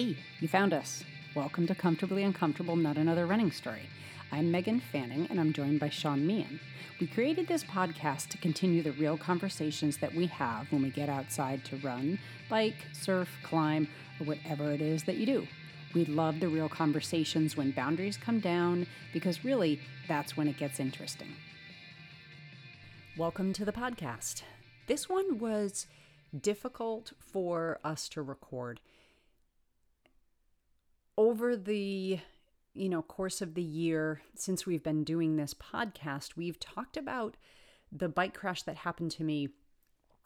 Hey, you found us. Welcome to Comfortably Uncomfortable, Not Another Running Story. I'm Meghan Fanning, and I'm joined by Sean Meehan. We created this podcast to continue the real conversations that we have when we get outside to run, bike, surf, climb, or whatever it is that you do. We love the real conversations when boundaries come down because really that's when it gets interesting. Welcome to the podcast. This one was difficult for us to record. Over the you know course of the year since we've been doing this podcast, we've talked about the bike crash that happened to me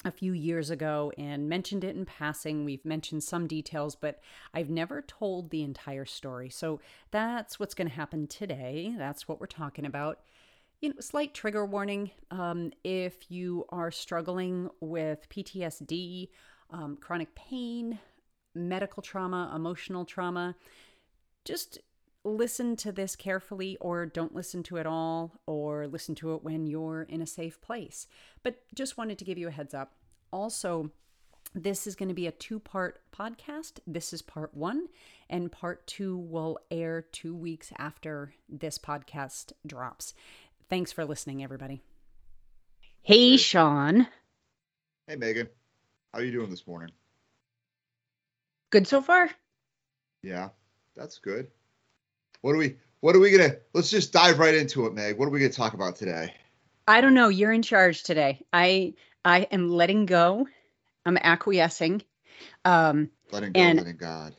a few years ago and mentioned it in passing. We've mentioned some details, but I've never told the entire story. So that's what's going to happen today. That's what we're talking about. You know, slight trigger warning um, if you are struggling with PTSD, um, chronic pain, medical trauma, emotional trauma, just listen to this carefully or don't listen to it all or listen to it when you're in a safe place. But just wanted to give you a heads up. Also, this is going to be a two part podcast. This is part one, and part two will air two weeks after this podcast drops. Thanks for listening, everybody. Hey, Sean. Hey, Meghan. How are you doing this morning? Good so far? Yeah, that's good. What are we what are we gonna let's just dive right into it, Meg. What are we gonna talk about today? I don't know. You're in charge today. I I am letting go. I'm acquiescing. Um letting go, and, letting God.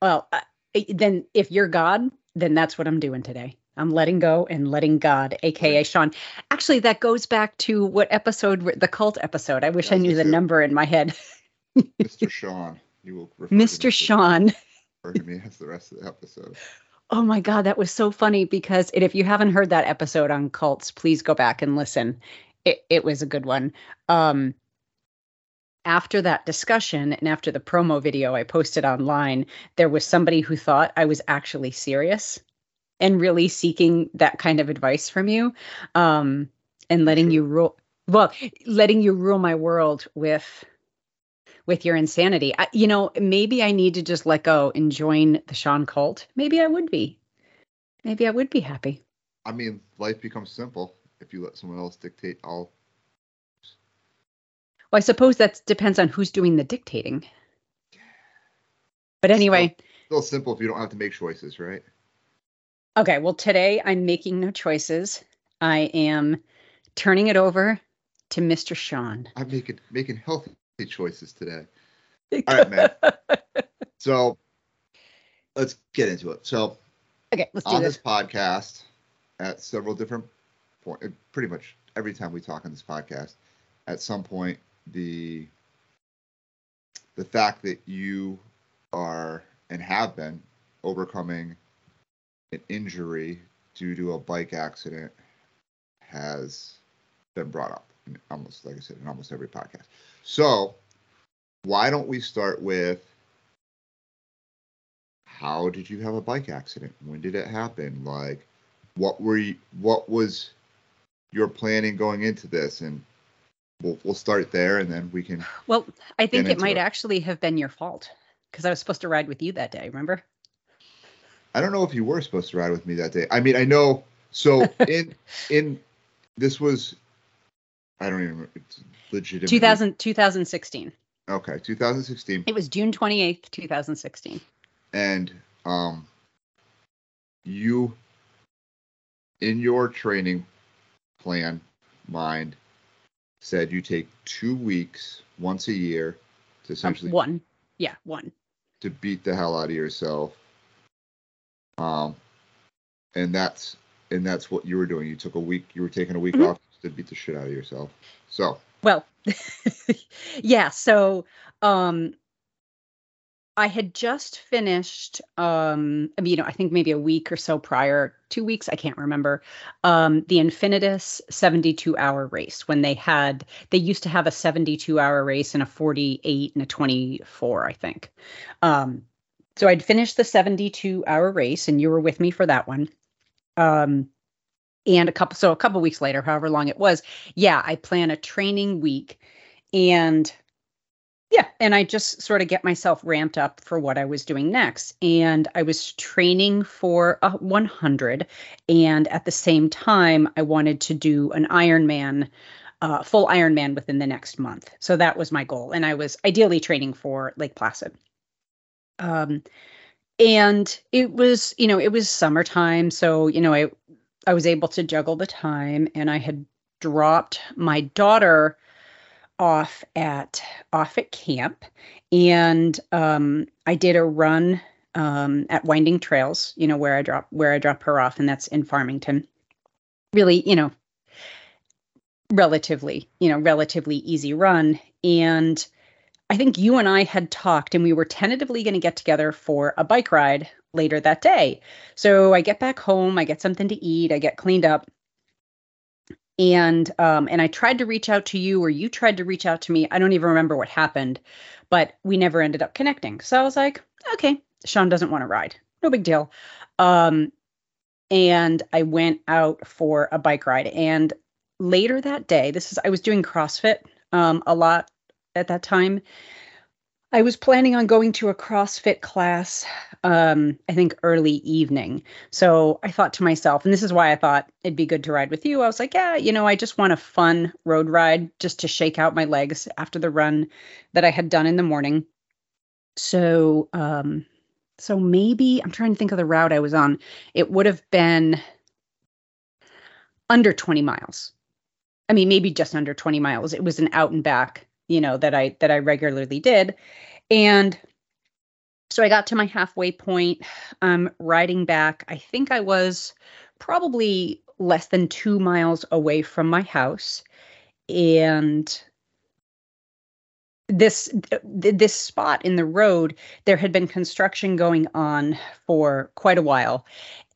Well, uh, then if you're God, then that's what I'm doing today. I'm letting go and letting God, aka. Sean. Actually, that goes back to what episode, the cult episode. I wish I knew the number in my head. Mr. Sean. You will Mr. Sean. Refer to me as the rest of the episode. Oh my God, that was so funny because and if you haven't heard that episode on cults, please go back and listen. It, it was a good one. Um, after that discussion and after the promo video I posted online, there was somebody who thought I was actually serious and really seeking that kind of advice from you um, and letting you rule well letting you rule my world with with your insanity. I, you know, maybe I need to just let go and join the Sean cult. Maybe I would be. Maybe I would be happy. I mean, life becomes simple if you let someone else dictate all. Well, I suppose that depends on who's doing the dictating. But anyway, still, still simple if you don't have to make choices, right? Okay, well, today I'm making no choices. I am turning it over to Mr. Sean. I'm making making healthy choices today. All right, man. so let's get into it. So, okay, let's do on this. this podcast, at several different points, eh, pretty much every time we talk on this podcast, at some point, the the fact that you are and have been overcoming an injury due to a bike accident has been brought up in almost like I said in almost every podcast. So, why don't we start with how did you have a bike accident? When did it happen? Like, what were you, what was your planning going into this? And we'll we'll start there, and then we can. Well, I think it might it. actually have been your fault because I was supposed to ride with you that day. Remember? I don't know if you were supposed to ride with me that day. I mean, I know. So in in this was I don't even. Remember it's legitimate. 2000, 2016. Okay, 2016. It was June 28th, 2016. And um, you, in your training plan, mind, said you take two weeks once a year to um, essentially um, one, yeah, one to beat the hell out of yourself. Um, and that's and that's what you were doing. You took a week. You were taking a week mm-hmm. off to beat the shit out of yourself. So well, yeah. So um, I had just finished. Um, I mean, you know, I think maybe a week or so prior, two weeks, I can't remember. Um, the Infinitus 72 hour race when they had they used to have a 72 hour race and a 48 and a 24, I think. Um, so I'd finished the 72 hour race, and you were with me for that one. Um, and a couple so a couple weeks later however long it was yeah i plan a training week and yeah, and I just sort of get myself ramped up for what I was doing next. And I was training for a 100. And at the same time, I wanted to do an Ironman, uh, full Ironman within the next month. So that was my goal. And I was ideally training for Lake Placid. Um, and it was, you know, it was summertime. So, you know, I, I was able to juggle the time and I had dropped my daughter off at off at camp, and um, I did a run um, at Winding Trails. You know where I drop where I drop her off, and that's in Farmington. Really, you know, relatively, you know, relatively easy run. And I think you and I had talked, and we were tentatively going to get together for a bike ride later that day. So I get back home, I get something to eat, I get cleaned up, and um, and I tried to reach out to you, or you tried to reach out to me. I don't even remember what happened, but we never ended up connecting. So I was like, okay, Sean doesn't want to ride, no big deal. Um, and I went out for a bike ride. And later that day, this is I was doing CrossFit um, a lot at that time, I was planning on going to a CrossFit class, um, I think early evening. So I thought to myself, and this is why I thought it'd be good to ride with you. I was like, yeah, you know, I just want a fun road ride just to shake out my legs after the run that I had done in the morning. So, um, so maybe I'm trying to think of the route I was on. It would have been under 20 miles. I mean, maybe just under 20 miles. It was an out and back you know that i that i regularly did. And so i got to my halfway point um riding back i think i was probably less than two miles away from my house. And this this spot in the road there had been construction going on for quite a while.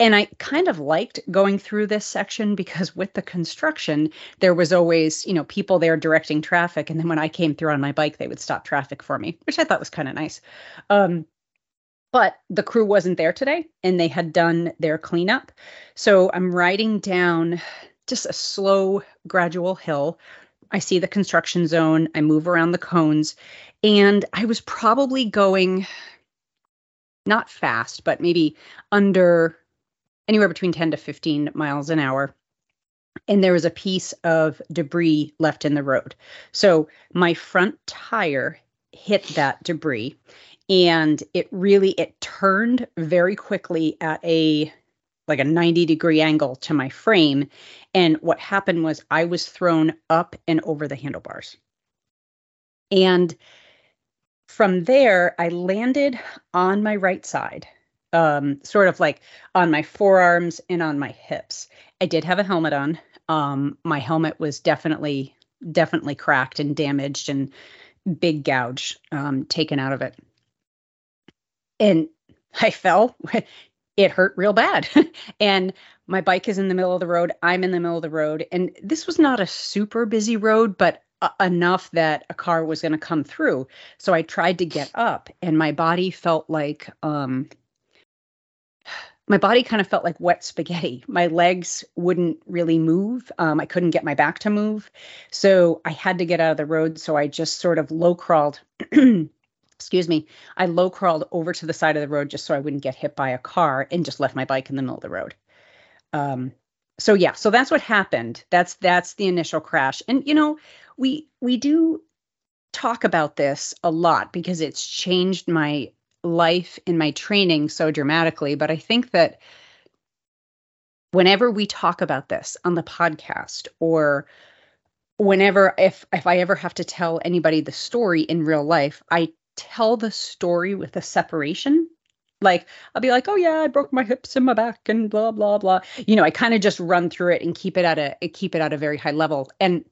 And i kind of liked going through this section because with the construction there was always you know people there directing traffic. And then when i came through on my bike they would stop traffic for me which i thought was kind of nice. Um, but the crew wasn't there today and they had done their cleanup. So i'm riding down just a slow gradual hill I see the construction zone, I move around the cones, and I was probably going not fast, but maybe under anywhere between 10 to 15 miles an hour. And there was a piece of debris left in the road. So my front tire hit that debris and it really it turned very quickly at a like a 90 degree angle to my frame. And what happened was I was thrown up and over the handlebars. And from there, I landed on my right side, um, sort of like on my forearms and on my hips. I did have a helmet on. Um, my helmet was definitely, definitely cracked and damaged and big gouge um, taken out of it. And I fell it hurt real bad. and my bike is in the middle of the road. I'm in the middle of the road. And this was not a super busy road, but enough that a car was going to come through. So I tried to get up, and my body felt like, um, my body kind of felt like wet spaghetti. My legs wouldn't really move. Um, I couldn't get my back to move. So I had to get out of the road. So I just sort of low crawled excuse me, I low crawled over to the side of the road just so I wouldn't get hit by a car and just left my bike in the middle of the road. Um, so yeah, so that's what happened. That's that's the initial crash. And you know, we we do talk about this a lot because it's changed my life in my training so dramatically, but I think that whenever we talk about this on the podcast or whenever if if I ever have to tell anybody the story in real life, I tell the story with a separation. Like I'll be like, oh yeah, I broke my hips and my back and blah blah blah. You know, I kind of just run through it and keep it at a keep it at a very high level. And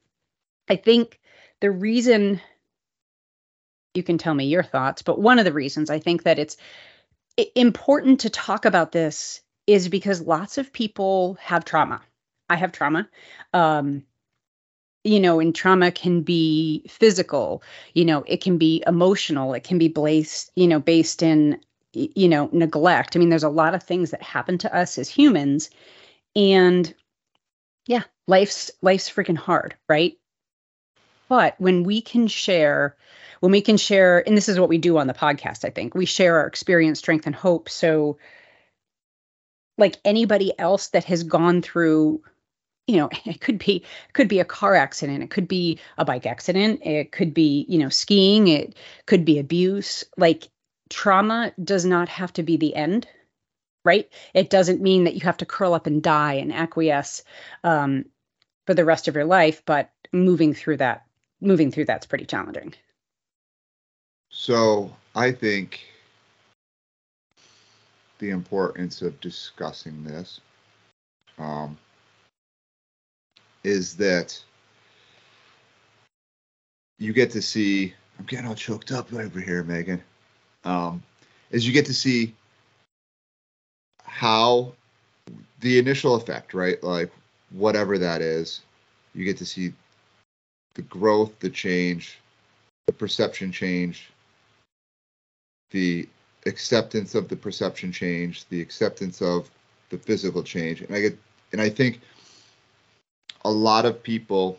I think the reason you can tell me your thoughts, but one of the reasons I think that it's important to talk about this is because lots of people have trauma. I have trauma. Um, you know, and trauma can be physical, you know, it can be emotional, it can be based, you know, based in, you know, neglect. I mean, there's a lot of things that happen to us as humans. And yeah, life's life's freaking hard, right? But when we can share, when we can share, and this is what we do on the podcast, I think we share our experience, strength, and hope. So, like anybody else that has gone through you know it could be it could be a car accident it could be a bike accident it could be you know skiing it could be abuse like trauma does not have to be the end right? It doesn't mean that you have to curl up and die and acquiesce um, for the rest of your life but moving through that moving through that's pretty challenging. So i think the importance of discussing this um, is that you get to see. I'm getting all choked up over here, Meghan. Um, is you get to see how the initial effect, right? Like whatever that is, you get to see the growth, the change, the perception change, the acceptance of the perception change, the acceptance of the physical change. And I get and I think a lot of people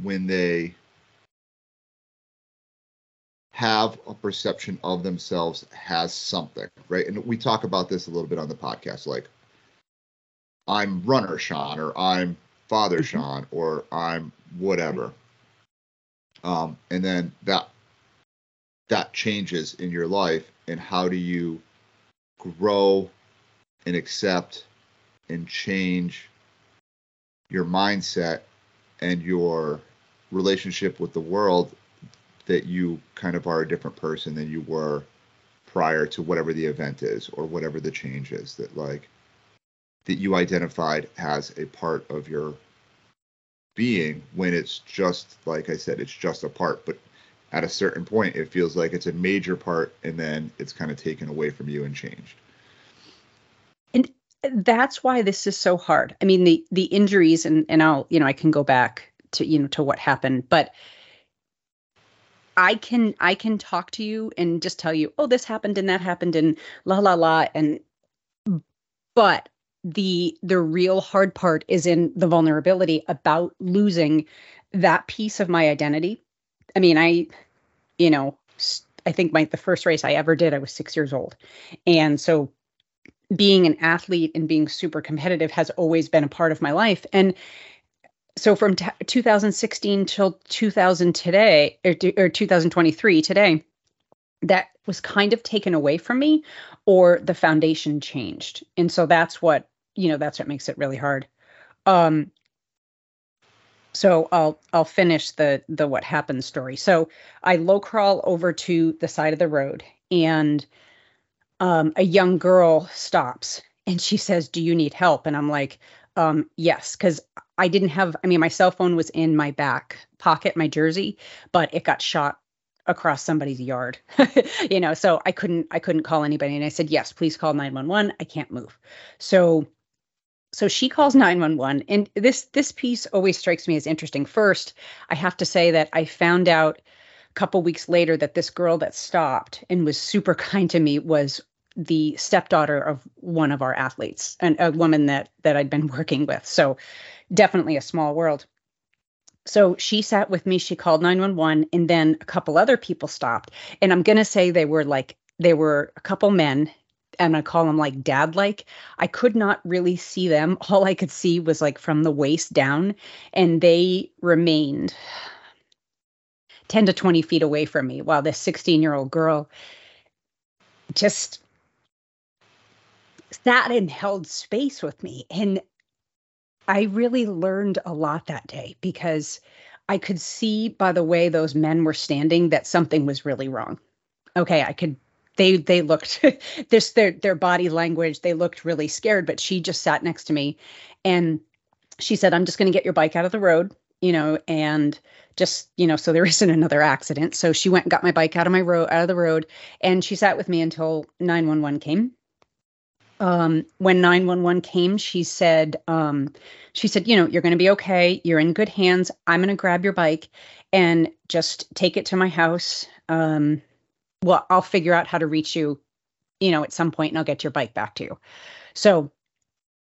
when they have a perception of themselves has something, right? And we talk about this a little bit on the podcast, like I'm runner Sean, or I'm father mm-hmm. Sean, or I'm whatever. Um, and then that that changes in your life, and how do you grow and accept and change your mindset and your relationship with the world that you kind of are a different person than you were prior to whatever the event is or whatever the change is that like that you identified as a part of your being when it's just like I said it's just a part. But at a certain point it feels like it's a major part and then it's kind of taken away from you and changed that's why this is so hard. I mean, the the injuries and and I'll, you know, I can go back to, you know, to what happened, but I can I can talk to you and just tell you, oh, this happened and that happened and la la la and but the the real hard part is in the vulnerability about losing that piece of my identity. I mean, I you know, I think my the first race I ever did, I was 6 years old. And so being an athlete and being super competitive has always been a part of my life. And so from t- 2016 till 2000 today or, or 2023 today that was kind of taken away from me or the foundation changed. And so that's what you know that's what makes it really hard. Um so i'll i'll finish the the what happened story. So i low crawl over to the side of the road and um, a young girl stops and she says, Do you need help? And I'm like, um, Yes, because I didn't have, I mean, my cell phone was in my back pocket, my jersey, but it got shot across somebody's yard you know so i couldn't i couldn't call anybody. And i said yes please call 911 i can't move. So so she calls 911 and this this piece always strikes me as interesting. First i have to say that i found out a couple weeks later that this girl that stopped and was super kind to me was the stepdaughter of one of our athletes and a woman that that I'd been working with. So definitely a small world. So she sat with me, she called 911 and then a couple other people stopped. And I'm going to say they were like they were a couple men and I call them like dad like. I could not really see them. All I could see was like from the waist down and they remained 10 to 20 feet away from me while this 16 year old girl just sat and held space with me. And I really learned a lot that day because I could see by the way those men were standing that something was really wrong. Okay, I could they they looked this their their body language, they looked really scared, but she just sat next to me and she said, I'm just gonna get your bike out of the road, you know, and just, you know, so there isn't another accident. So she went and got my bike out of my road out of the road and she sat with me until 911 came um, when 911 came, she said, um, she said, you know, you're going to be okay. You're in good hands. I'm going to grab your bike and just take it to my house. Um, well, I'll figure out how to reach you, you know, at some point and I'll get your bike back to you. So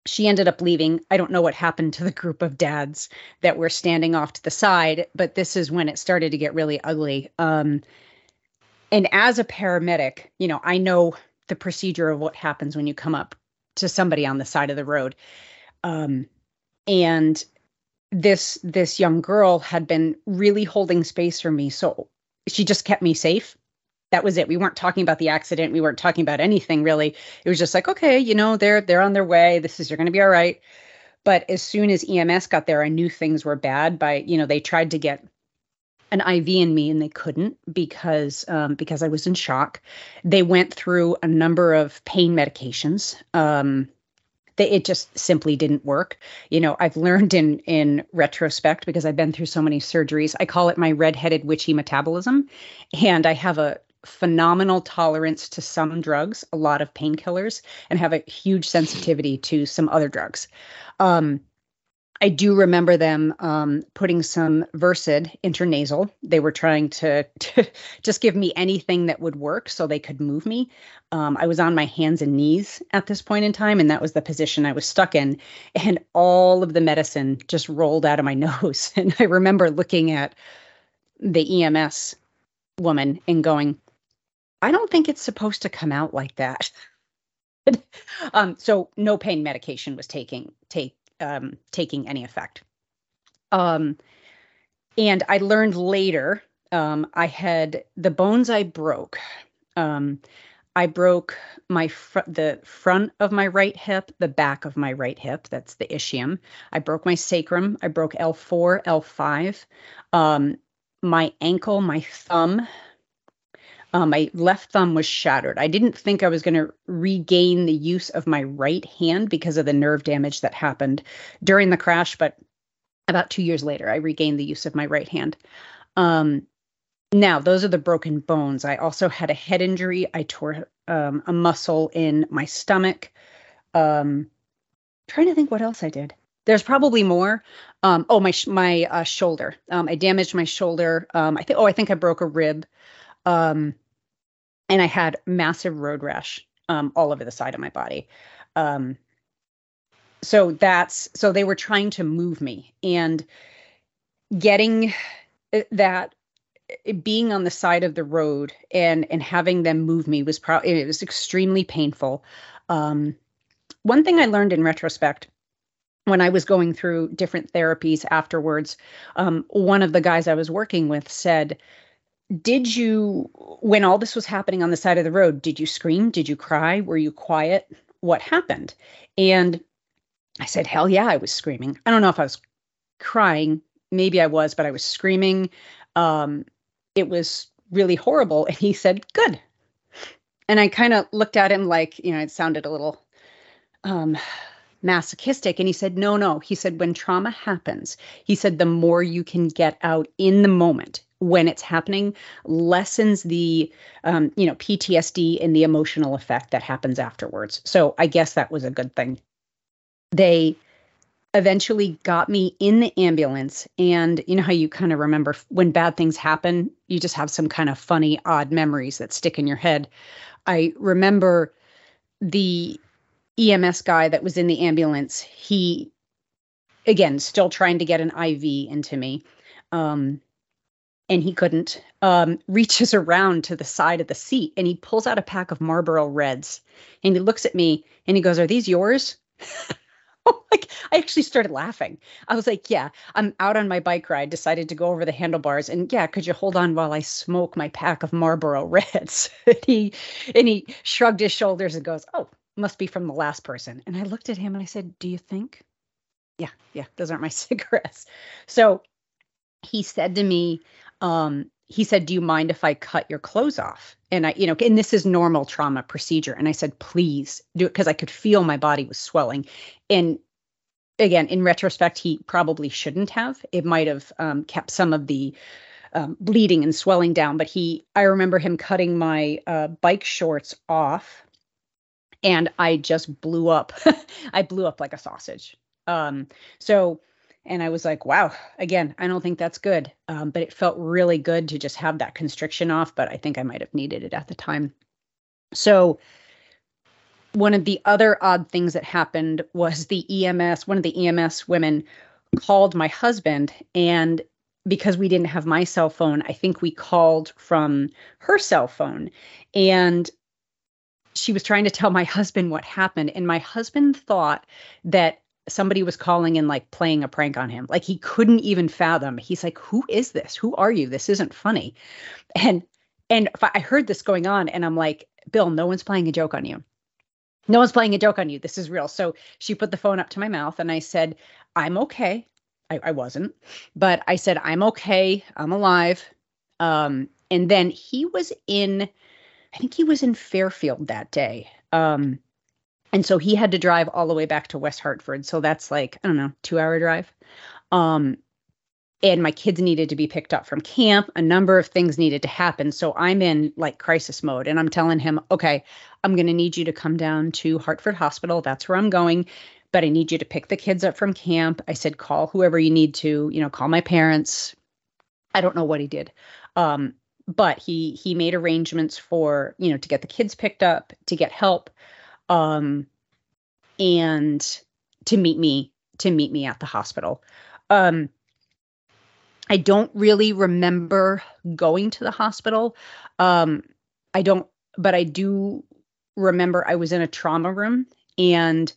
she ended up leaving. I don't know what happened to the group of dads that were standing off to the side, but this is when it started to get really ugly. Um, and as a paramedic, you know, I know the procedure of what happens when you come up to somebody on the side of the road. Um, and this this young girl had been really holding space for me, so she just kept me safe that was it. We weren't talking about the accident. We weren't talking about anything really. It was just like, okay, you know, they're they're on their way. This is you're going to be all right. But as soon as EMS got there, I knew things were bad. By you know, they tried to get an IV in me and they couldn't because um, because I was in shock. They went through a number of pain medications. Um, they, it just simply didn't work. You know, I've learned in in retrospect because I've been through so many surgeries. I call it my redheaded witchy metabolism, and I have a phenomenal tolerance to some drugs, a lot of painkillers, and have a huge sensitivity to some other drugs. Um, I do remember them um, putting some Versed intranasal. They were trying to, to, just give me anything that would work so they could move me. Um, I was on my hands and knees at this point in time, and that was the position I was stuck in. And all of the medicine just rolled out of my nose. And I remember looking at the EMS woman and going, I don't think it's supposed to come out like that. um, so no pain medication was taking take um, taking any effect. Um, and I learned later um, I had the bones I broke. Um, I broke my fr- the front of my right hip, the back of my right hip. That's the ischium. I broke my sacrum. I broke L4, L5. Um, my ankle, my thumb, um, my left thumb was shattered. I didn't think I was going to regain the use of my right hand because of the nerve damage that happened during the crash, but about two years later, I regained the use of my right hand. Um, now, those are the broken bones. I also had a head injury. I tore um, a muscle in my stomach. Um, trying to think what else I did. There's probably more. Um, oh, my my uh, shoulder. Um, I damaged my shoulder. Um, I think. Oh, I think I broke a rib. Um, and I had massive road rash um, all over the side of my body. Um, so that's so they were trying to move me and getting uh, that uh, being on the side of the road and and having them move me was probably it was extremely painful. Um, one thing I learned in retrospect when I was going through different therapies afterwards, um, one of the guys I was working with said did you when all this was happening on the side of the road did you scream? Did you cry? Were you quiet? What happened? And i said hell yeah i was screaming. I don't know if i was crying. Maybe i was but i was screaming. Um, it was really horrible. And he said good. And i kind of looked at him like you know it sounded a little um, masochistic. And he said no no. He said when trauma happens he said the more you can get out in the moment when it's happening lessens the um, you know PTSD and the emotional effect that happens afterwards. So I guess that was a good thing. They eventually got me in the ambulance and you know how you kind of remember when bad things happen you just have some kind of funny odd memories that stick in your head i remember the ems guy that was in the ambulance he again still trying to get an iv into me um, and he couldn't, um, reaches around to the side of the seat and he pulls out a pack of Marlboro Reds and he looks at me and he goes, Are these yours? like I actually started laughing. I was like, "Yeah, I'm out on my bike ride. Decided to go over the handlebars, and yeah, could you hold on while I smoke my pack of Marlboro Reds?" and he and he shrugged his shoulders and goes, "Oh, must be from the last person." And I looked at him and I said, "Do you think?" Yeah, yeah, those aren't my cigarettes. So he said to me, um, he said, Do you mind if I cut your clothes off? And I, you know, and this is normal trauma procedure. And I said, Please do it because I could feel my body was swelling. And again, in retrospect, he probably shouldn't have. It might have um, kept some of the um, bleeding and swelling down. But he, I remember him cutting my uh, bike shorts off and I just blew up. I blew up like a sausage. Um, so and I was like, wow, again, I don't think that's good. Um, but it felt really good to just have that constriction off. But I think I might have needed it at the time. So one of the other odd things that happened was the EMS, one of the EMS women called my husband and because we didn't have my cell phone, I think we called from her cell phone and she was trying to tell my husband what happened and my husband thought that somebody was calling and like playing a prank on him. Like he couldn't even fathom. He's like, "Who is this? Who are you? This isn't funny." And and I heard this going on and I'm like, "Bill, no one's playing a joke on you." No one's playing a joke on you. This is real. So she put the phone up to my mouth and I said, I'm okay. I, I wasn't, but I said, I'm okay. I'm alive. Um, and then he was in, I think he was in Fairfield that day. Um, and so he had to drive all the way back to West Hartford. So that's like, I don't know, two hour drive. Um, and my kids needed to be picked up from camp. A number of things needed to happen. So I'm in like crisis mode and I'm telling him, okay, I'm going to need you to come down to Hartford Hospital. That's where I'm going. But I need you to pick the kids up from camp. I said, call whoever you need to, you know, call my parents. I don't know what he did. Um, but he he made arrangements for, you know, to get the kids picked up, to get help, um, and to meet me, to meet me at the hospital. Um, I don't really remember going to the hospital. Um, I don't, but I do remember I was in a trauma room and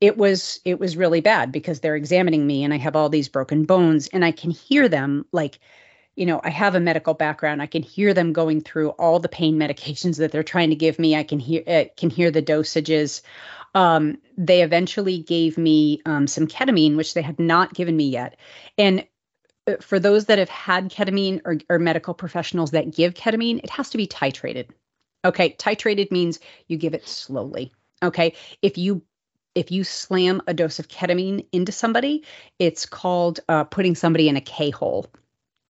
it was it was really bad because they're examining me and I have all these broken bones and I can hear them like you know I have a medical background. I can hear them going through all the pain medications that they're trying to give me. I can hear uh, can hear the dosages. Um, they eventually gave me um, some ketamine which they had not given me yet. And uh, for those that have had ketamine or, or medical professionals that give ketamine, it has to be titrated. Okay, titrated means you give it slowly. Okay, if you if you slam a dose of ketamine into somebody, it's called uh, putting somebody in a K hole,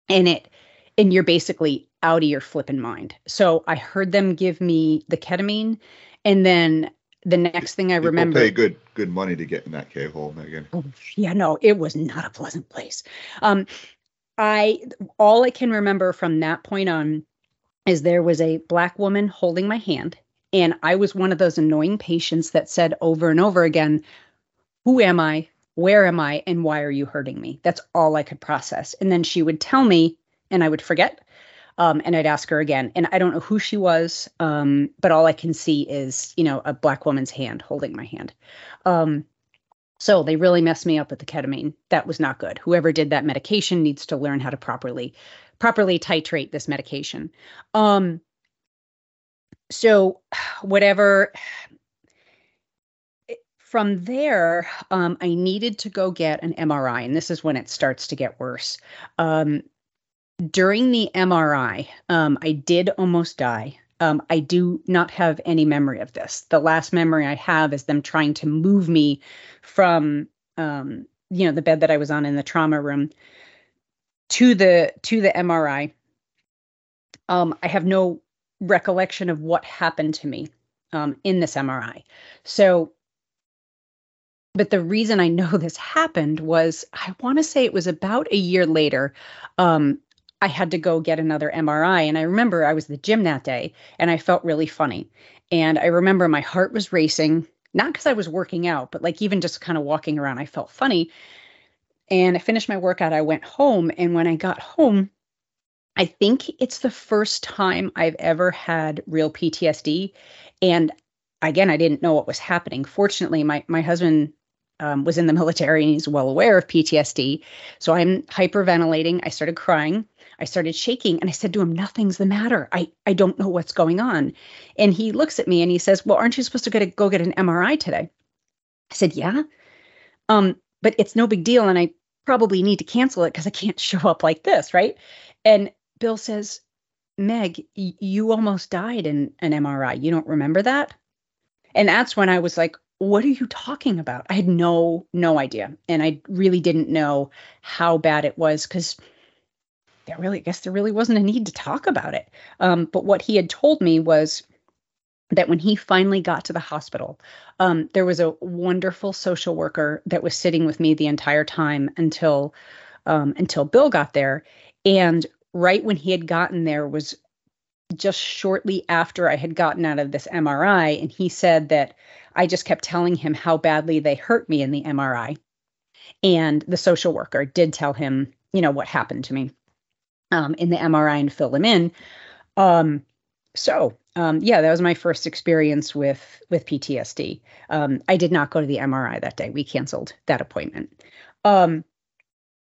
and it and you're basically out of your flipping mind. So I heard them give me the ketamine, and then the next thing I remember, pay good good money to get in that K hole, Meghan. Oh, yeah, no, it was not a pleasant place. Um, I all I can remember from that point on is there was a black woman holding my hand, and I was one of those annoying patients that said over and over again, "Who am I? Where am I? And why are you hurting me?" That's all I could process. And then she would tell me, and I would forget. Um, and I'd ask her again. And I don't know who she was, um, but all I can see is, you know, a black woman's hand holding my hand. Um, so they really messed me up with the ketamine. That was not good. Whoever did that medication needs to learn how to properly properly titrate this medication. Um, so whatever from there, um, I needed to go get an MRI, and this is when it starts to get worse. Um, during the MRI, um, I did almost die. Um, I do not have any memory of this. The last memory I have is them trying to move me from, um, you know, the bed that I was on in the trauma room to the to the MRI. Um, I have no recollection of what happened to me in this MRI. So, but the reason I know this happened was I want to say it was about a year later. Um, I had to go get another MRI. And I remember I was at the gym that day and I felt really funny. And I remember my heart was racing, not because I was working out, but like even just kind of walking around, I felt funny. And I finished my workout. I went home. And when I got home, I think it's the first time I've ever had real PTSD. And again, I didn't know what was happening. Fortunately, my, my husband um, was in the military and he's well aware of PTSD. So I'm hyperventilating. I started crying. I started shaking and I said to him, Nothing's the matter. I, I don't know what's going on. And he looks at me and he says, Well, aren't you supposed to a, go get an MRI today? I said, Yeah. Um, but it's no big deal. And I probably need to cancel it because I can't show up like this, right? And Bill says, Meg, y- you almost died in an MRI. You don't remember that? And that's when I was like, what are you talking about? I had no no idea, and I really didn't know how bad it was because there really, I guess, there really wasn't a need to talk about it. Um, but what he had told me was that when he finally got to the hospital, um, there was a wonderful social worker that was sitting with me the entire time until um, until Bill got there, and right when he had gotten there was just shortly after I had gotten out of this MRI, and he said that I just kept telling him how badly they hurt me in the MRI. And the social worker did tell him, you know, what happened to me um, in the MRI and fill him in. Um, so um, yeah, that was my first experience with with PTSD. Um, I did not go to the MRI that day. We canceled that appointment. Um,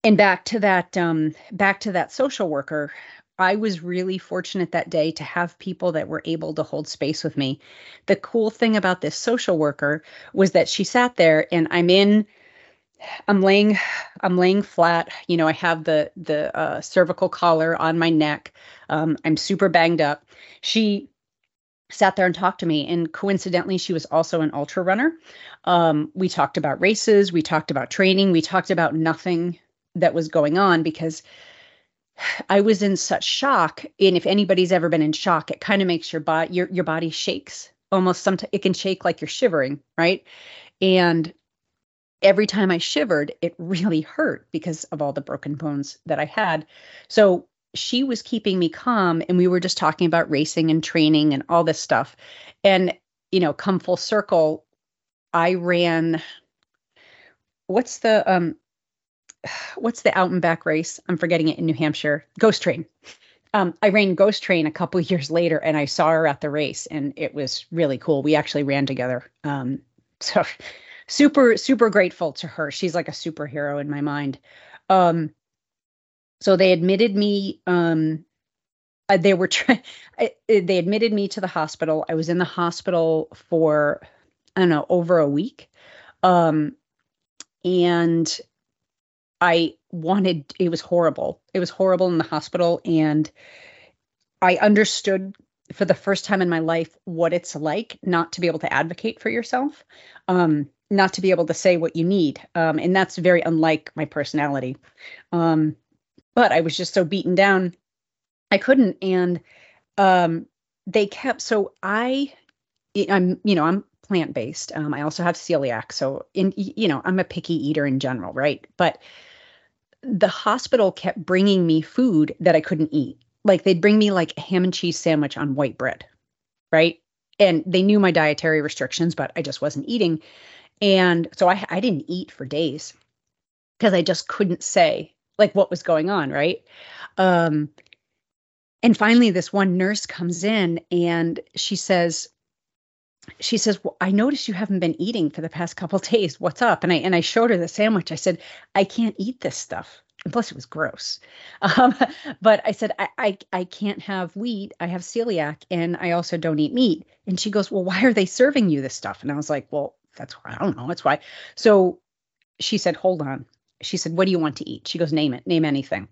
and back to that um, back to that social worker. I was really fortunate that day to have people that were able to hold space with me. The cool thing about this social worker was that she sat there and I'm in I'm laying I'm laying flat. You know, I have the the uh, cervical collar on my neck. Um, I'm super banged up. She sat there and talked to me, and coincidentally, she was also an ultra runner. Um, we talked about races. We talked about training. We talked about nothing that was going on because I was in such shock. And if anybody's ever been in shock, it kind of makes your body your your body shakes almost. Sometimes it can shake like you're shivering, right? And every time I shivered, it really hurt because of all the broken bones that I had. So she was keeping me calm and we were just talking about racing and training and all this stuff. And, you know, come full circle, I ran what's the um what's the out and back race? I'm forgetting it in New Hampshire. Ghost Train. Um, I ran Ghost Train a couple years later and I saw her at the race and it was really cool. We actually ran together. Um, so super super grateful to her. She's like a superhero in my mind. Um, so they admitted me. Um, uh, they were trying. they admitted me to the hospital. I was in the hospital for I don't know over a week, um, and I wanted. It was horrible. It was horrible in the hospital, and I understood for the first time in my life what it's like not to be able to advocate for yourself. Um, not to be able to say what you need. Um, and that's very unlike my personality. Um, but I was just so beaten down, I couldn't. And um, they kept, so I, I'm, you know, I'm plant based. Um, I also have celiac. So, in, you know, I'm a picky eater in general, right? But the hospital kept bringing me food that I couldn't eat. Like they'd bring me like a ham and cheese sandwich on white bread, right? And they knew my dietary restrictions, but I just wasn't eating. And so I, I didn't eat for days because I just couldn't say like what was going on, right? Um, and finally, this one nurse comes in and she says, she says, well, I noticed you haven't been eating for the past couple days. What's up? And I and I showed her the sandwich. I said, I can't eat this stuff. And plus, it was gross. Um, but I said, I, I I can't have wheat. I have celiac, and I also don't eat meat. And she goes, Well, why are they serving you this stuff? And I was like, Well, that's why I don't know. That's why. So she said, hold on. She said, what do you want to eat? She goes, name it, name anything.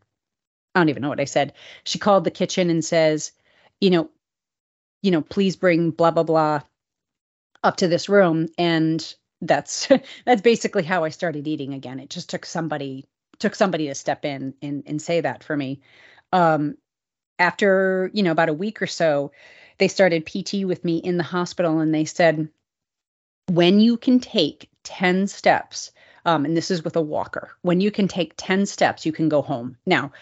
I don't even know what I said. She called the kitchen and says, you know, you know, please bring blah blah blah up to this room. And that's that's basically how I started eating again. It just took somebody took somebody to step in and and say that for me. Um, after you know about a week or so, they started PT with me in the hospital, and they said, when you can take 10 steps, um, and this is with a walker, when you can take 10 steps, you can go home. Now,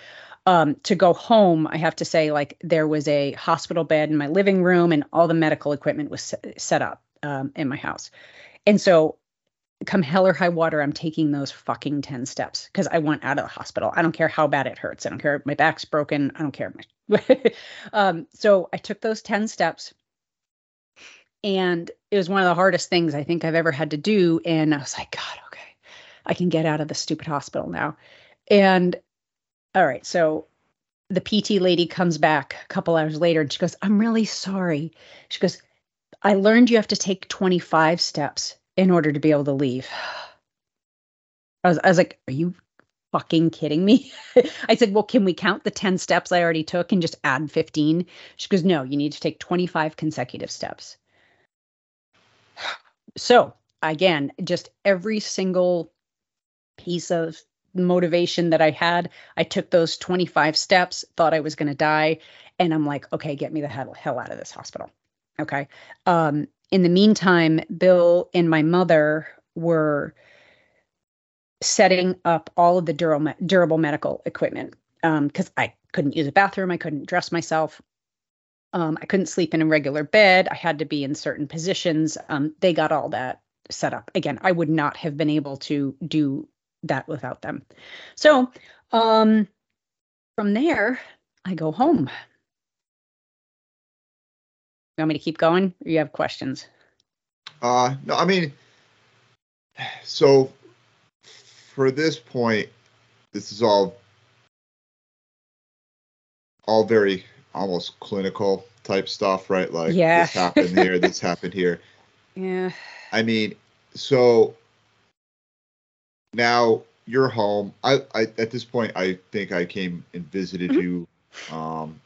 um, to go home, I have to say, like, there was a hospital bed in my living room and all the medical equipment was set up um, in my house. And so, come hell or high water, I'm taking those fucking 10 steps because I want out of the hospital. I don't care how bad it hurts. I don't care if my back's broken. I don't care. um, so, I took those 10 steps and it was one of the hardest things I think I've ever had to do. And I was like, God, okay, I can get out of the stupid hospital now. And all right, so the PT lady comes back a couple hours later and she goes, I'm really sorry. She goes, I learned you have to take 25 steps in order to be able to leave. I was, I was like, Are you fucking kidding me? I said, Well, can we count the 10 steps I already took and just add 15? She goes, No, you need to take 25 consecutive steps. So, again, just every single piece of motivation that I had, I took those 25 steps, thought I was going to die. And I'm like, okay, get me the hell, hell out of this hospital. Okay. Um, in the meantime, Bill and my mother were setting up all of the durable, durable medical equipment because um, I couldn't use a bathroom, I couldn't dress myself. Um, I couldn't sleep in a regular bed. I had to be in certain positions. Um, they got all that set up. Again, I would not have been able to do that without them. So um, from there, I go home. You want me to keep going? Or you have questions? Uh, no, I mean, so for this point, this is all all very almost clinical type stuff, right? Like yeah. this happened here, this happened here. Yeah. I mean, so now you're home. I, I at this point I think I came and visited mm-hmm. you. Um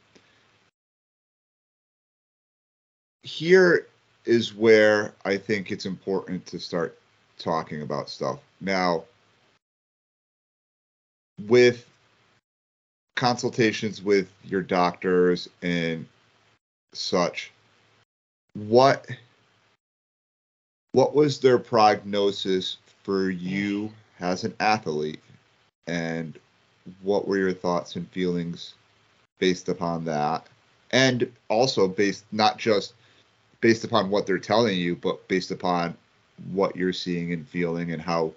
here is where I think it's important to start talking about stuff. Now, with consultations with your doctors and such, what what was their prognosis for you as an athlete and what were your thoughts and feelings based upon that and also based not just based upon what they're telling you, but based upon what you're seeing and feeling and how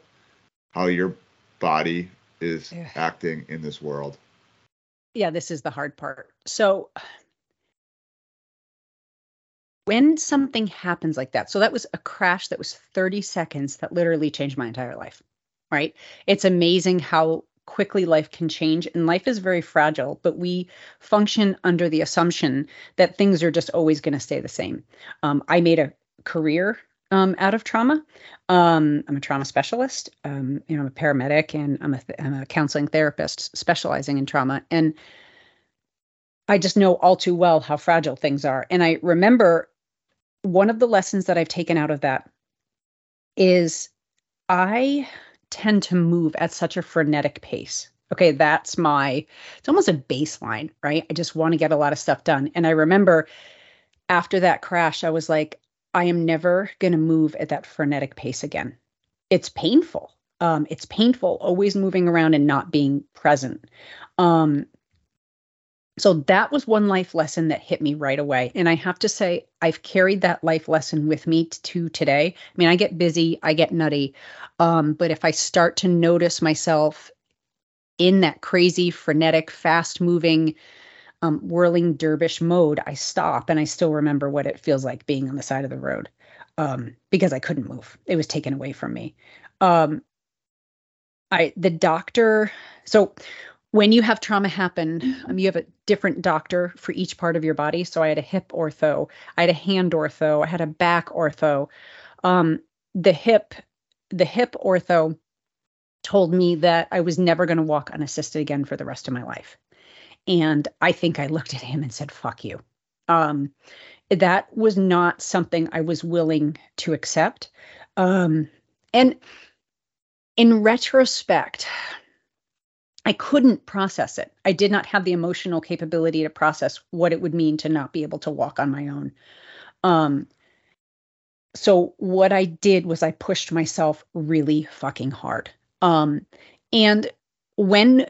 how your body is yeah. acting in this world. Yeah, this is the hard part. So when something happens like that, so that was a crash that was 30 seconds that literally changed my entire life, right? It's amazing how quickly life can change and life is very fragile but we function under the assumption that things are just always going to stay the same. Um, i made a career um, out of trauma. Um, i'm a trauma specialist. Um, you know i'm a paramedic and I'm a, I'm a counseling therapist specializing in trauma and i just know all too well how fragile things are. And i remember one of the lessons that i've taken out of that is i tend to move at such a frenetic pace. Okay, that's my, it's almost a baseline, right? I just want to get a lot of stuff done. And I remember after that crash, I was like, I am never going to move at that frenetic pace again. It's painful. Um, it's painful always moving around and not being present. Um, so that was one life lesson that hit me right away. And I have to say, I've carried that life lesson with me to today. I mean, I get busy, I get nutty. Um, but if I start to notice myself in that crazy, frenetic, fast moving, um, whirling dervish mode, I stop and I still remember what it feels like being on the side of the road um, because I couldn't move. It was taken away from me. Um, I the doctor. So when you have trauma happen, um, you have a different doctor for each part of your body. So I had a hip ortho, I had a hand ortho, I had a back ortho. Um, the hip, the hip ortho told me that I was never going to walk unassisted again for the rest of my life. And I think I looked at him and said, fuck you. Um, that was not something I was willing to accept. Um, and in retrospect, I couldn't process it. I did not have the emotional capability to process what it would mean to not be able to walk on my own. Um, so what I did was I pushed myself really fucking hard. Um, and when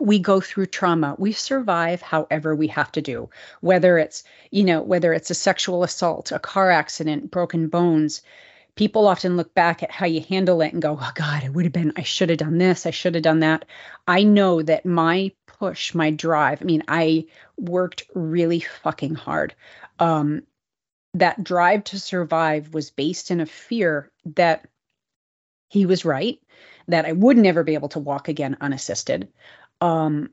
we go through trauma, we survive however we have to do, whether it's, you know, whether it's a sexual assault, a car accident, broken bones, people often look back at how you handle it and go, oh God, it would have been, I should have done this, I should have done that. I know that my push, my drive, I mean, I worked really fucking hard. Um, that drive to survive was based in a fear that he was right, that I would never be able to walk again unassisted. Um,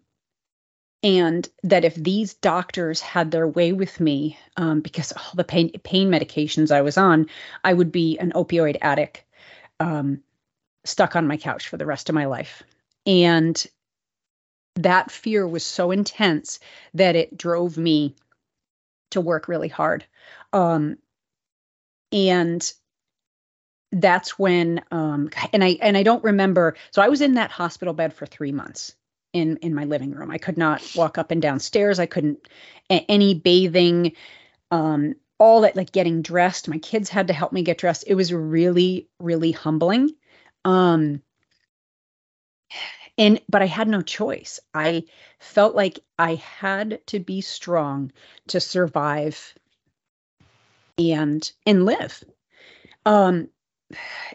and that if these doctors had their way with me um, because all the pain pain medications i was on i would be an opioid addict um, stuck on my couch for the rest of my life. And that fear was so intense that it drove me to work really hard. Um, and that's when um, and i and i don't remember so i was in that hospital bed for three months in in my living room. I could not walk up and down stairs. I couldn't any bathing, um, all that like getting dressed. My kids had to help me get dressed. It was really really humbling. Um, and but I had no choice. I felt like I had to be strong to survive and and live. Um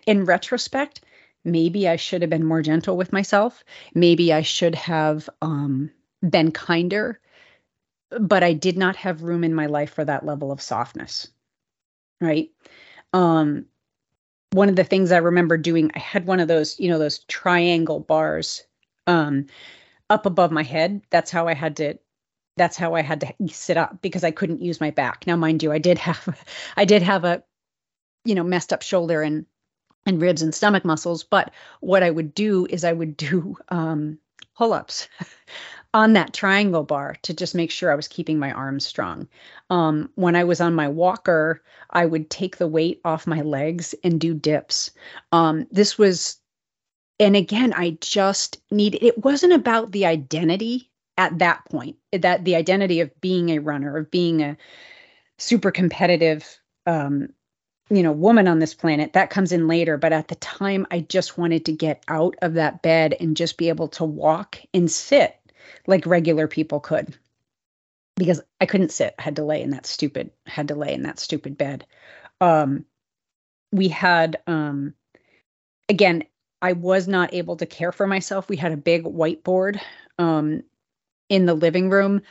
in retrospect, maybe I should have been more gentle with myself. Maybe I should have um been kinder, but I did not have room in my life for that level of softness. Right? Um one of the things I remember doing, I had one of those, you know, those triangle bars um up above my head. That's how I had to that's how I had to sit up because I couldn't use my back. Now mind you, I did have I did have a you know, messed up shoulder and and ribs and stomach muscles, but what I would do is I would do um pull-ups on that triangle bar to just make sure I was keeping my arms strong. Um, when I was on my walker, I would take the weight off my legs and do dips. Um, this was, and again, I just needed, it wasn't about the identity at that point, that the identity of being a runner, of being a super competitive, um, you know, woman on this planet. That comes in later. But at the time, I just wanted to get out of that bed and just be able to walk and sit like regular people could because I couldn't sit. I had to lay in that stupid had to lay in that stupid bed. Um we had um again, I was not able to care for myself. We had a big whiteboard um in the living room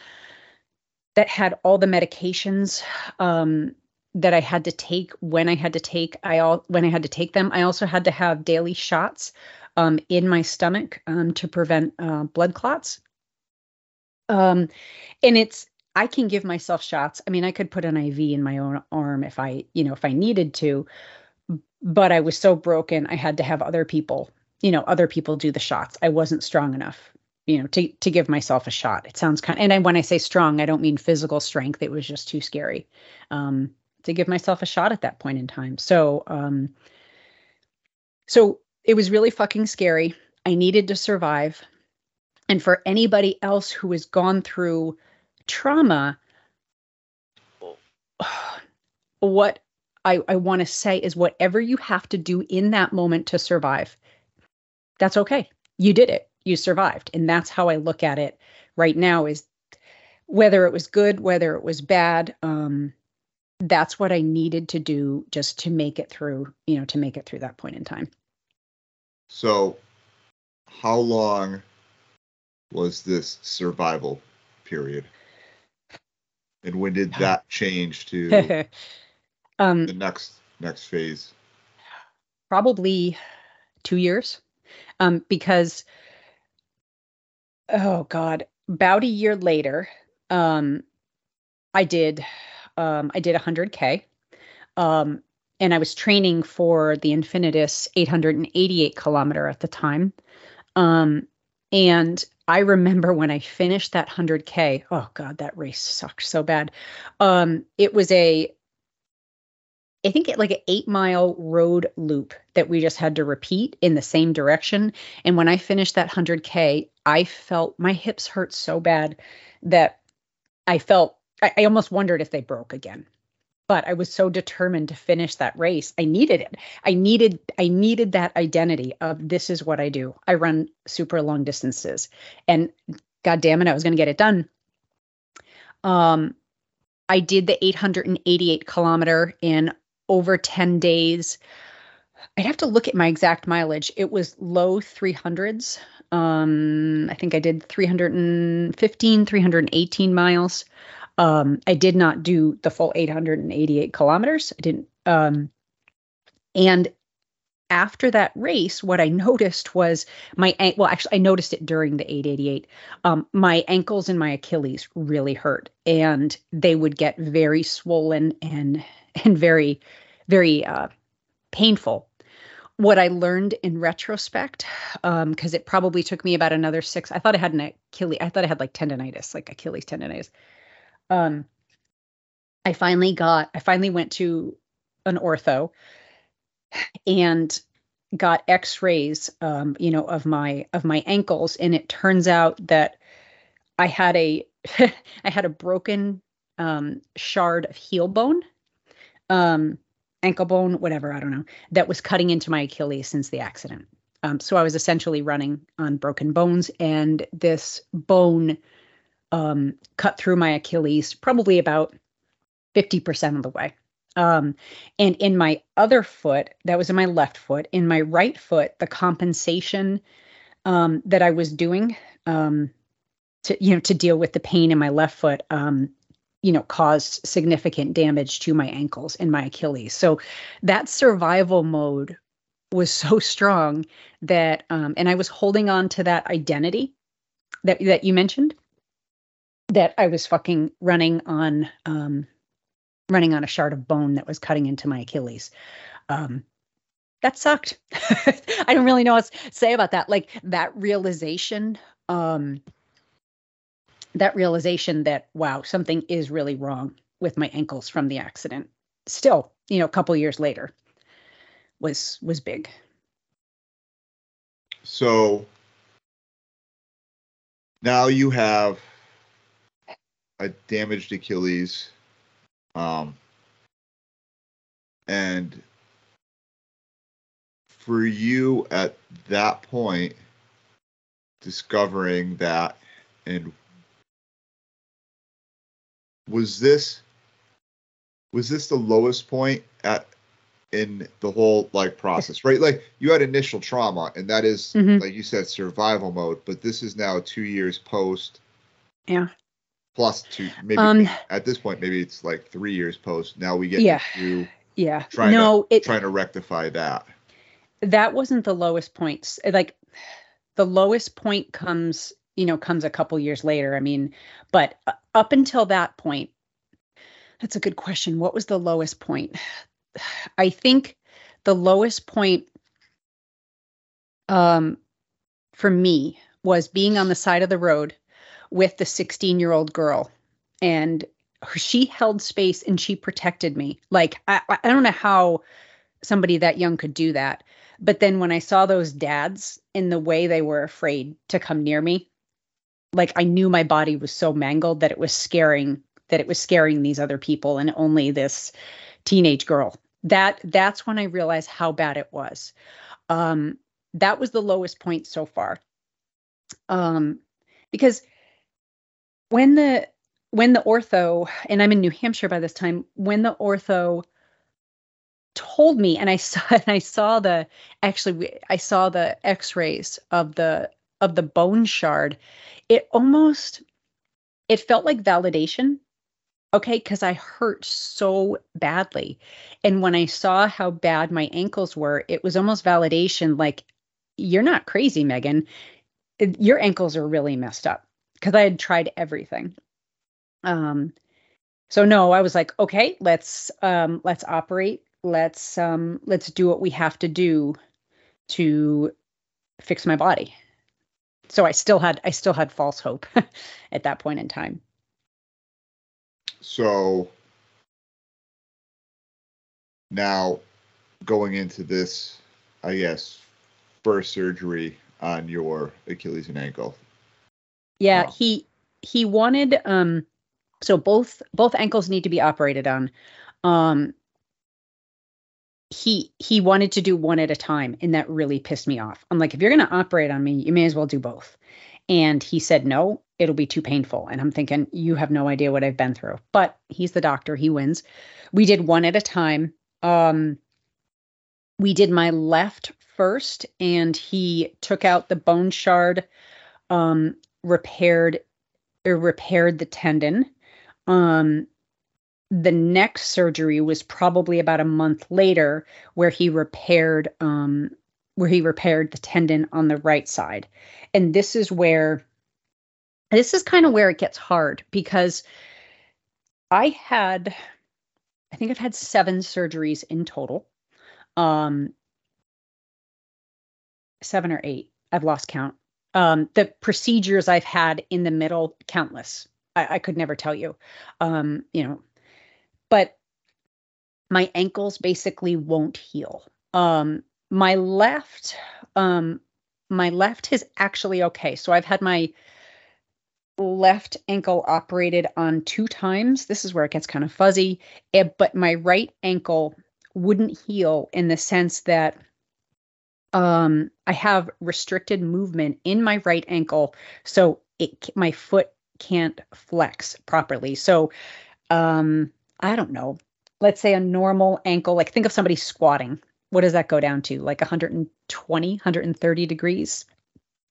that had all the medications um that I had to take when I had to take I all when I had to take them. I also had to have daily shots um, in my stomach um, to prevent uh, blood clots. Um, and it's I can give myself shots. I mean, I could put an IV in my own arm if I, you know, if I needed to, but I was so broken, I had to have other people, you know, other people do the shots. I wasn't strong enough, you know, to to give myself a shot. It sounds kind, of, and I, when I say strong, I don't mean physical strength. It was just too scary um, to give myself a shot at that point in time. So, um, so it was really fucking scary. I needed to survive. And for anybody else who has gone through trauma, what I, I want to say is whatever you have to do in that moment to survive, that's okay. You did it. You survived. And that's how I look at it right now is whether it was good, whether it was bad, um, that's what I needed to do just to make it through, you know, to make it through that point in time. So how long was this survival period? And when did that change to um, the next next phase? Probably two years, um, because oh god, about a year later, um, I did um, I did 100k, um, and I was training for the Infinitus 888 kilometer at the time. Um, and I remember when I finished that 100K, oh God, that race sucked so bad. Um, it was a, I think it like an eight mile road loop that we just had to repeat in the same direction. And when I finished that 100K, I felt my hips hurt so bad that I felt, I, I almost wondered if they broke again but I was so determined to finish that race. I needed it. I needed I needed that identity of this is what I do. I run super long distances. And god damn it, I was going to get it done. Um I did the 888 kilometer in over 10 days. I'd have to look at my exact mileage. It was low 300s. Um, I think I did 315, 318 miles. Um, I did not do the full 888 kilometers. I didn't. Um, and after that race, what I noticed was my well, actually, I noticed it during the 888. Um, my ankles and my Achilles really hurt, and they would get very swollen and and very, very uh, painful. What I learned in retrospect, because um, it probably took me about another six. I thought I had an Achilles. I thought I had like tendonitis, like Achilles tendonitis um, I finally got, I finally went to an ortho and got x-rays um, you know of my of my ankles. And it turns out that i had a i had a broken um, shard of heel bone um, ankle bone whatever i don't know that was cutting into my achilles since the accident. Um, so I was essentially running on broken bones, and this bone um, cut through my Achilles probably about 50% of the way. Um, and in my other foot, that was in my left foot, in my right foot, the compensation um, that I was doing um, to, you know, to deal with the pain in my left foot, um, you know, caused significant damage to my ankles and my Achilles. So that survival mode was so strong that, um, and I was holding on to that identity that that you mentioned, that I was fucking running on um, running on a shard of bone that was cutting into my Achilles. Um, that sucked. I don't really know what to say about that. Like that realization, um, that realization that wow, something is really wrong with my ankles from the accident. Still, you know, a couple years later, was was big. So now you have a damaged Achilles um, and for you at that point, discovering that and was this was this the lowest point at in the whole like process right like you had initial trauma and that is, Mhm. like you said survival mode but this is now two years post Yeah. Plus two maybe Um, at this point maybe it's like three years post now we get Yeah. to Yeah. Trying to- no, it trying to rectify that that wasn't the lowest points. Like the lowest point comes, you know, comes a couple years later. I mean, but up until that point, that's a good question. What was the lowest point? I think the lowest point um for me was being on the side of the road with the 16 year old girl. And she held space and she protected me. Like I, I don't know how somebody that young could do that. But then when i saw those dads in the way they were afraid to come near me like i knew my body was so mangled that it was scaring that it was scaring these other people and only this teenage girl. That that's when i realized how bad it was. Um that was the lowest point so far. Um because when the when the ortho and i'm in new hampshire by this time when the ortho told me and i saw and i saw the actually i saw the x-rays of the of the bone shard it almost it felt like validation okay because i hurt so badly. And when i saw how bad my ankles were it was almost validation like you're not crazy Meghan. Your ankles are really messed up because i had tried everything. Um so no i was like okay let's um let's operate. Let's um let's do what we have to do to fix my body. So i still had i still had false hope at that point in time. So now going into this, I guess, first surgery on your Achilles and ankle. Yeah Wow. he he wanted um so both both ankles need to be operated on. Um he he wanted to do one at a time and that really pissed me off. I'm like if you're going to operate on me you may as well do both. And he said no it'll be too painful. And i'm thinking you have no idea what i've been through. But he's the doctor he wins. We did one at a time. Um we did my left first and he took out the bone shard um repaired repaired the tendon. Um the next surgery was probably about a month later where he repaired um where he repaired the tendon on the right side. And this is where this is kind of where it gets hard because i had i think i've had seven surgeries in total. Um seven or eight i've lost count um the procedures i've had in the middle countless. I, I could never tell you um you know but my ankles basically won't heal. Um my left um my left is actually okay. So i've had my left ankle operated on two times. This is where it gets kind of fuzzy. Eh, but my right ankle wouldn't heal in the sense that um, I have restricted movement in my right ankle, so it my foot can't flex properly. So, um, I don't know. Let's say a normal ankle, like think of somebody squatting. What does that go down to? Like 120, 130 degrees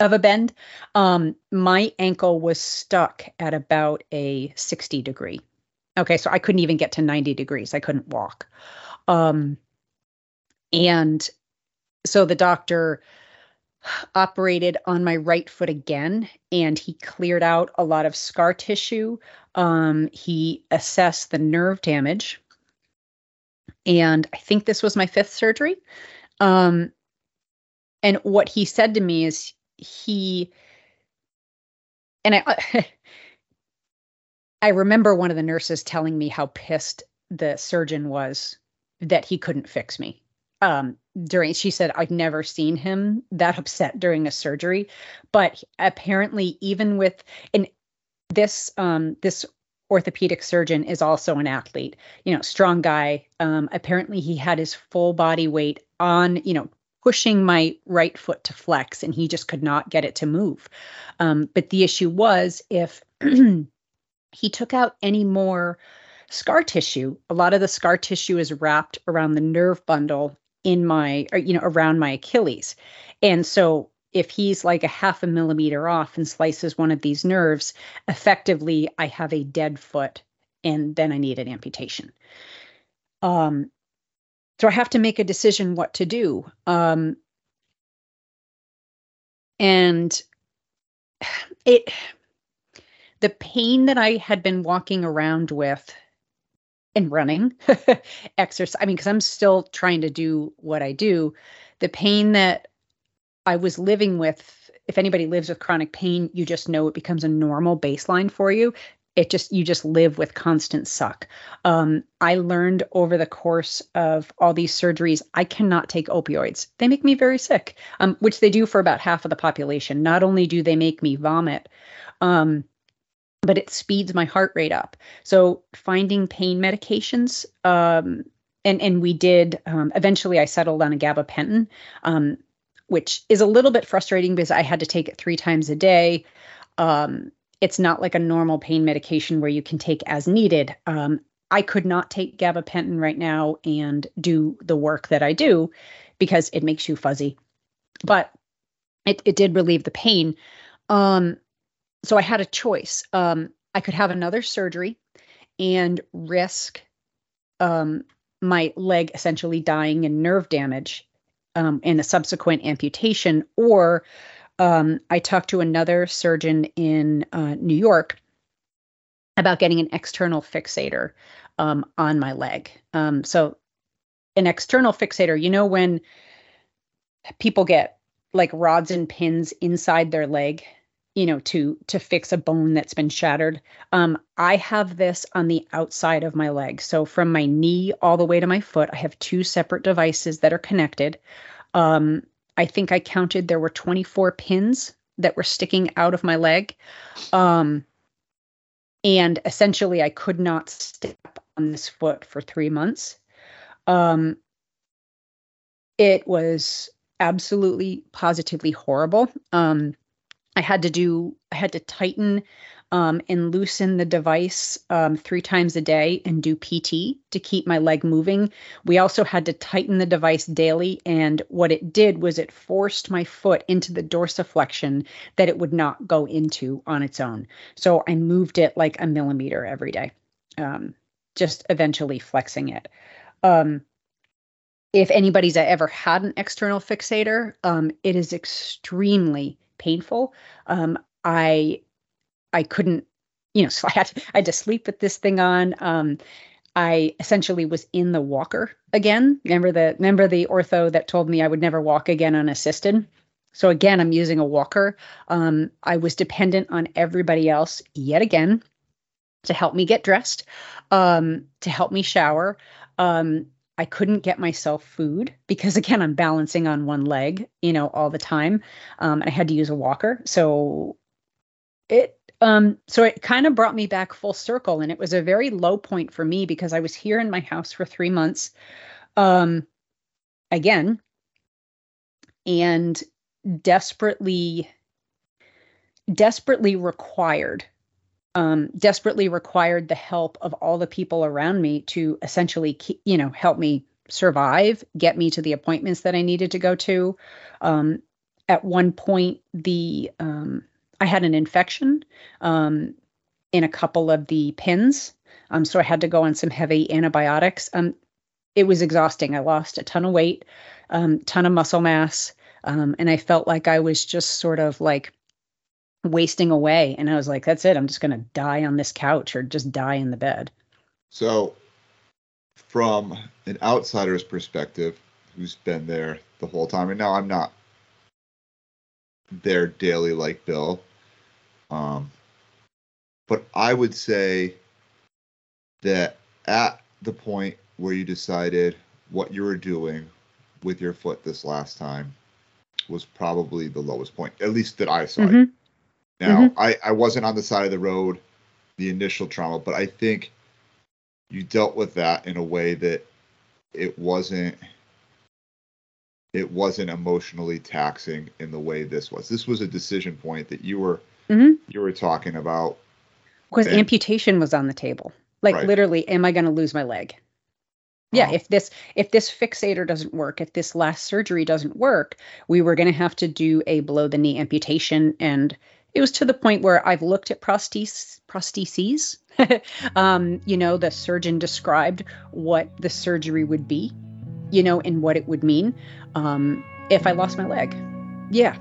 of a bend. Um, my ankle was stuck at about a 60 degree. Okay, so I couldn't even get to 90 degrees. I couldn't walk. Um, and so the doctor operated on my right foot again and he cleared out a lot of scar tissue. Um, he assessed the nerve damage. And I think this was my fifth surgery. Um, and what he said to me is he, and I, I remember one of the nurses telling me how pissed the surgeon was that he couldn't fix me um, during she said I'd never seen him that upset during a surgery, but apparently even with and this um this orthopedic surgeon is also an athlete, you know, strong guy. Um, apparently he had his full body weight on, you know, pushing my right foot to flex and he just could not get it to move. Um, but the issue was if he took out any more scar tissue, a lot of the scar tissue is wrapped around the nerve bundle in my or, you know around my achilles. And so if he's like a half a millimeter off and slices one of these nerves effectively i have a dead foot and then i need an amputation. Um so i have to make a decision what to do. Um and it the pain that i had been walking around with and running exercise i mean because i'm still trying to do what i do. The pain that i was living with if anybody lives with chronic pain you just know it becomes a normal baseline for you. It just you just live with constant suck. Um, i learned over the course of all these surgeries i cannot take opioids. They make me very sick um, which they do for about half of the population. Not only do they make me vomit um, but it speeds my heart rate up. So finding pain medications, um, and and we did. Um, eventually, I settled on a gabapentin, um, which is a little bit frustrating because I had to take it three times a day. Um, it's not like a normal pain medication where you can take as needed. Um, I could not take gabapentin right now and do the work that I do because it makes you fuzzy. But it, it did relieve the pain. Um, so I had a choice. Um, I could have another surgery and risk um, my leg essentially dying in nerve damage um, and a subsequent amputation, or um, I talked to another surgeon in uh, New York about getting an external fixator um, on my leg. Um, so, an external fixator, you know, when people get like rods and pins inside their leg you know to to fix a bone that's been shattered. Um i have this on the outside of my leg. So from my knee all the way to my foot i have two separate devices that are connected. Um i think i counted there were 24 pins that were sticking out of my leg. Um and essentially i could not step on this foot for 3 months. Um it was absolutely positively horrible. Um I had to do, I had to tighten um, and loosen the device um, three times a day and do PT to keep my leg moving. We also had to tighten the device daily. And what it did was it forced my foot into the dorsiflexion that it would not go into on its own. So I moved it like a millimeter every day, um, just eventually flexing it. Um, if anybody's ever had an external fixator, um, it is extremely painful. Um, I I couldn't, you know, so I had to, I had to sleep with this thing on. Um, I essentially was in the walker again. Remember the remember the ortho that told me I would never walk again unassisted. So again, I'm using a walker. Um, I was dependent on everybody else yet again to help me get dressed, um, to help me shower. Um, I couldn't get myself food because again I'm balancing on one leg, you know, all the time. Um, and I had to use a walker. So it um so it kind of brought me back full circle and it was a very low point for me because I was here in my house for 3 months. Um again, and desperately desperately required um, desperately required the help of all the people around me to essentially you know help me survive get me to the appointments that i needed to go to. Um, at one point the um, i had an infection um, in a couple of the pins um, so i had to go on some heavy antibiotics. Um, it was exhausting. I lost a ton of weight um, ton of muscle mass um, and I felt like I was just sort of like wasting away. And I was like, that's it. I'm just going to die on this couch or just die in the bed. So, from an outsider's perspective, who's been there the whole time, and now I'm not there daily like Bill, um, but I would say that at the point where you decided what you were doing with your foot this last time, was probably the lowest point, at least that I saw. Mm-hmm. Now, mm-hmm. I, I wasn't on the side of the road, the initial trauma, but I think you dealt with that in a way that it wasn't it wasn't emotionally taxing in the way this was. This was a decision point that you were mm-hmm. you were talking about. Because amputation was on the table. Like right. literally, am I going to lose my leg? yeah if this if this fixator doesn't work if this last surgery doesn't work we were going to have to do a below the knee amputation and it was to the point where i've looked at prostheses prostheses. Um, you know the surgeon described what the surgery would be you know and what it would mean um, if i lost my leg. Yeah.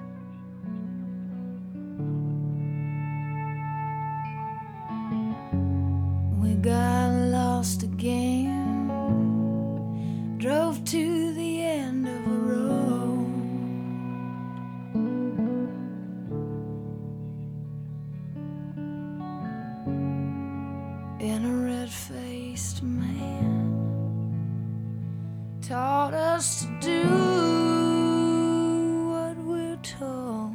We got lost again taught us to do what we're told.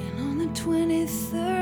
And on the 23rd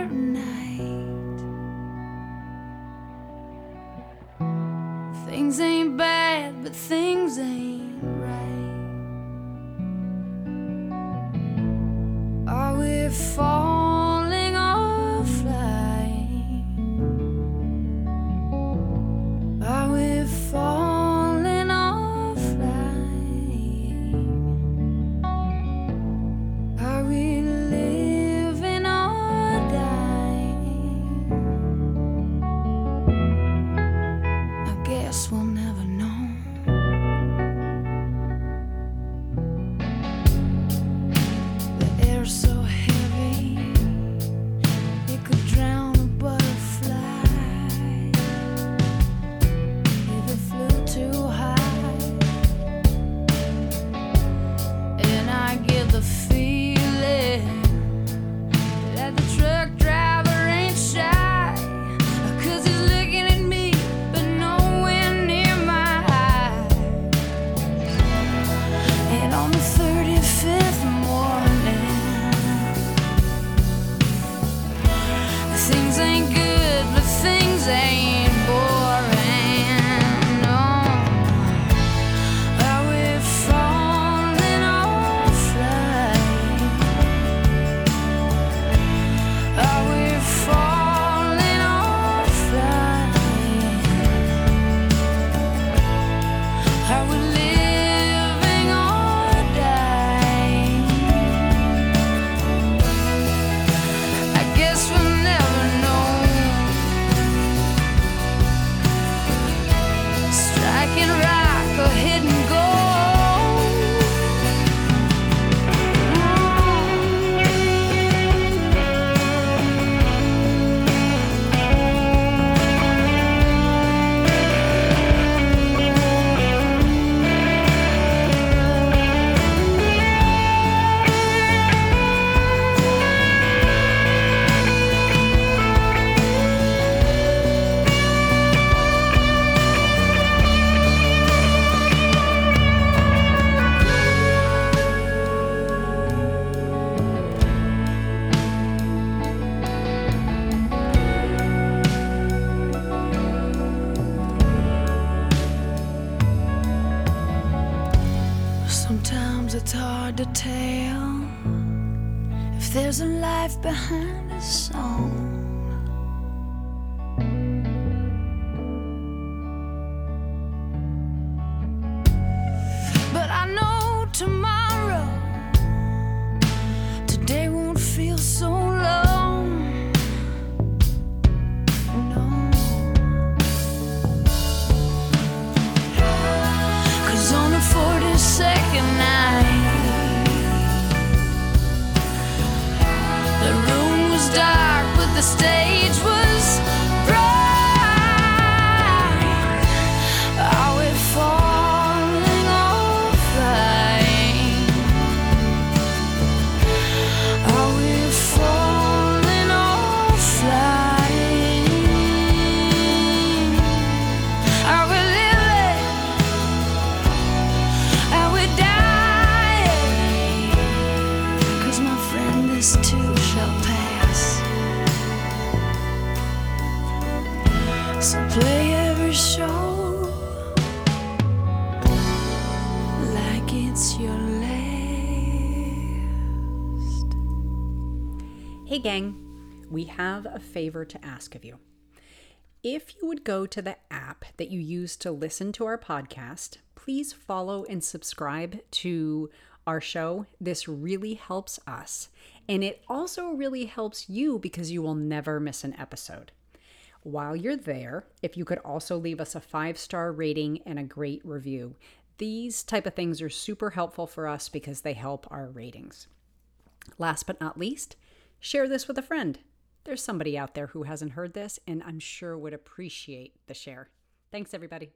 have a favor to ask of you. If you would go to the app that you use to listen to our podcast, please follow and subscribe to our show. This really helps us. And it also really helps you because you will never miss an episode. While you're there, if you could also leave us a five star rating and a great review. These type of things are super helpful for us because they help our ratings. Last but not least, share this with a friend. There's somebody out there who hasn't heard this and I'm sure would appreciate the share. Thanks, everybody.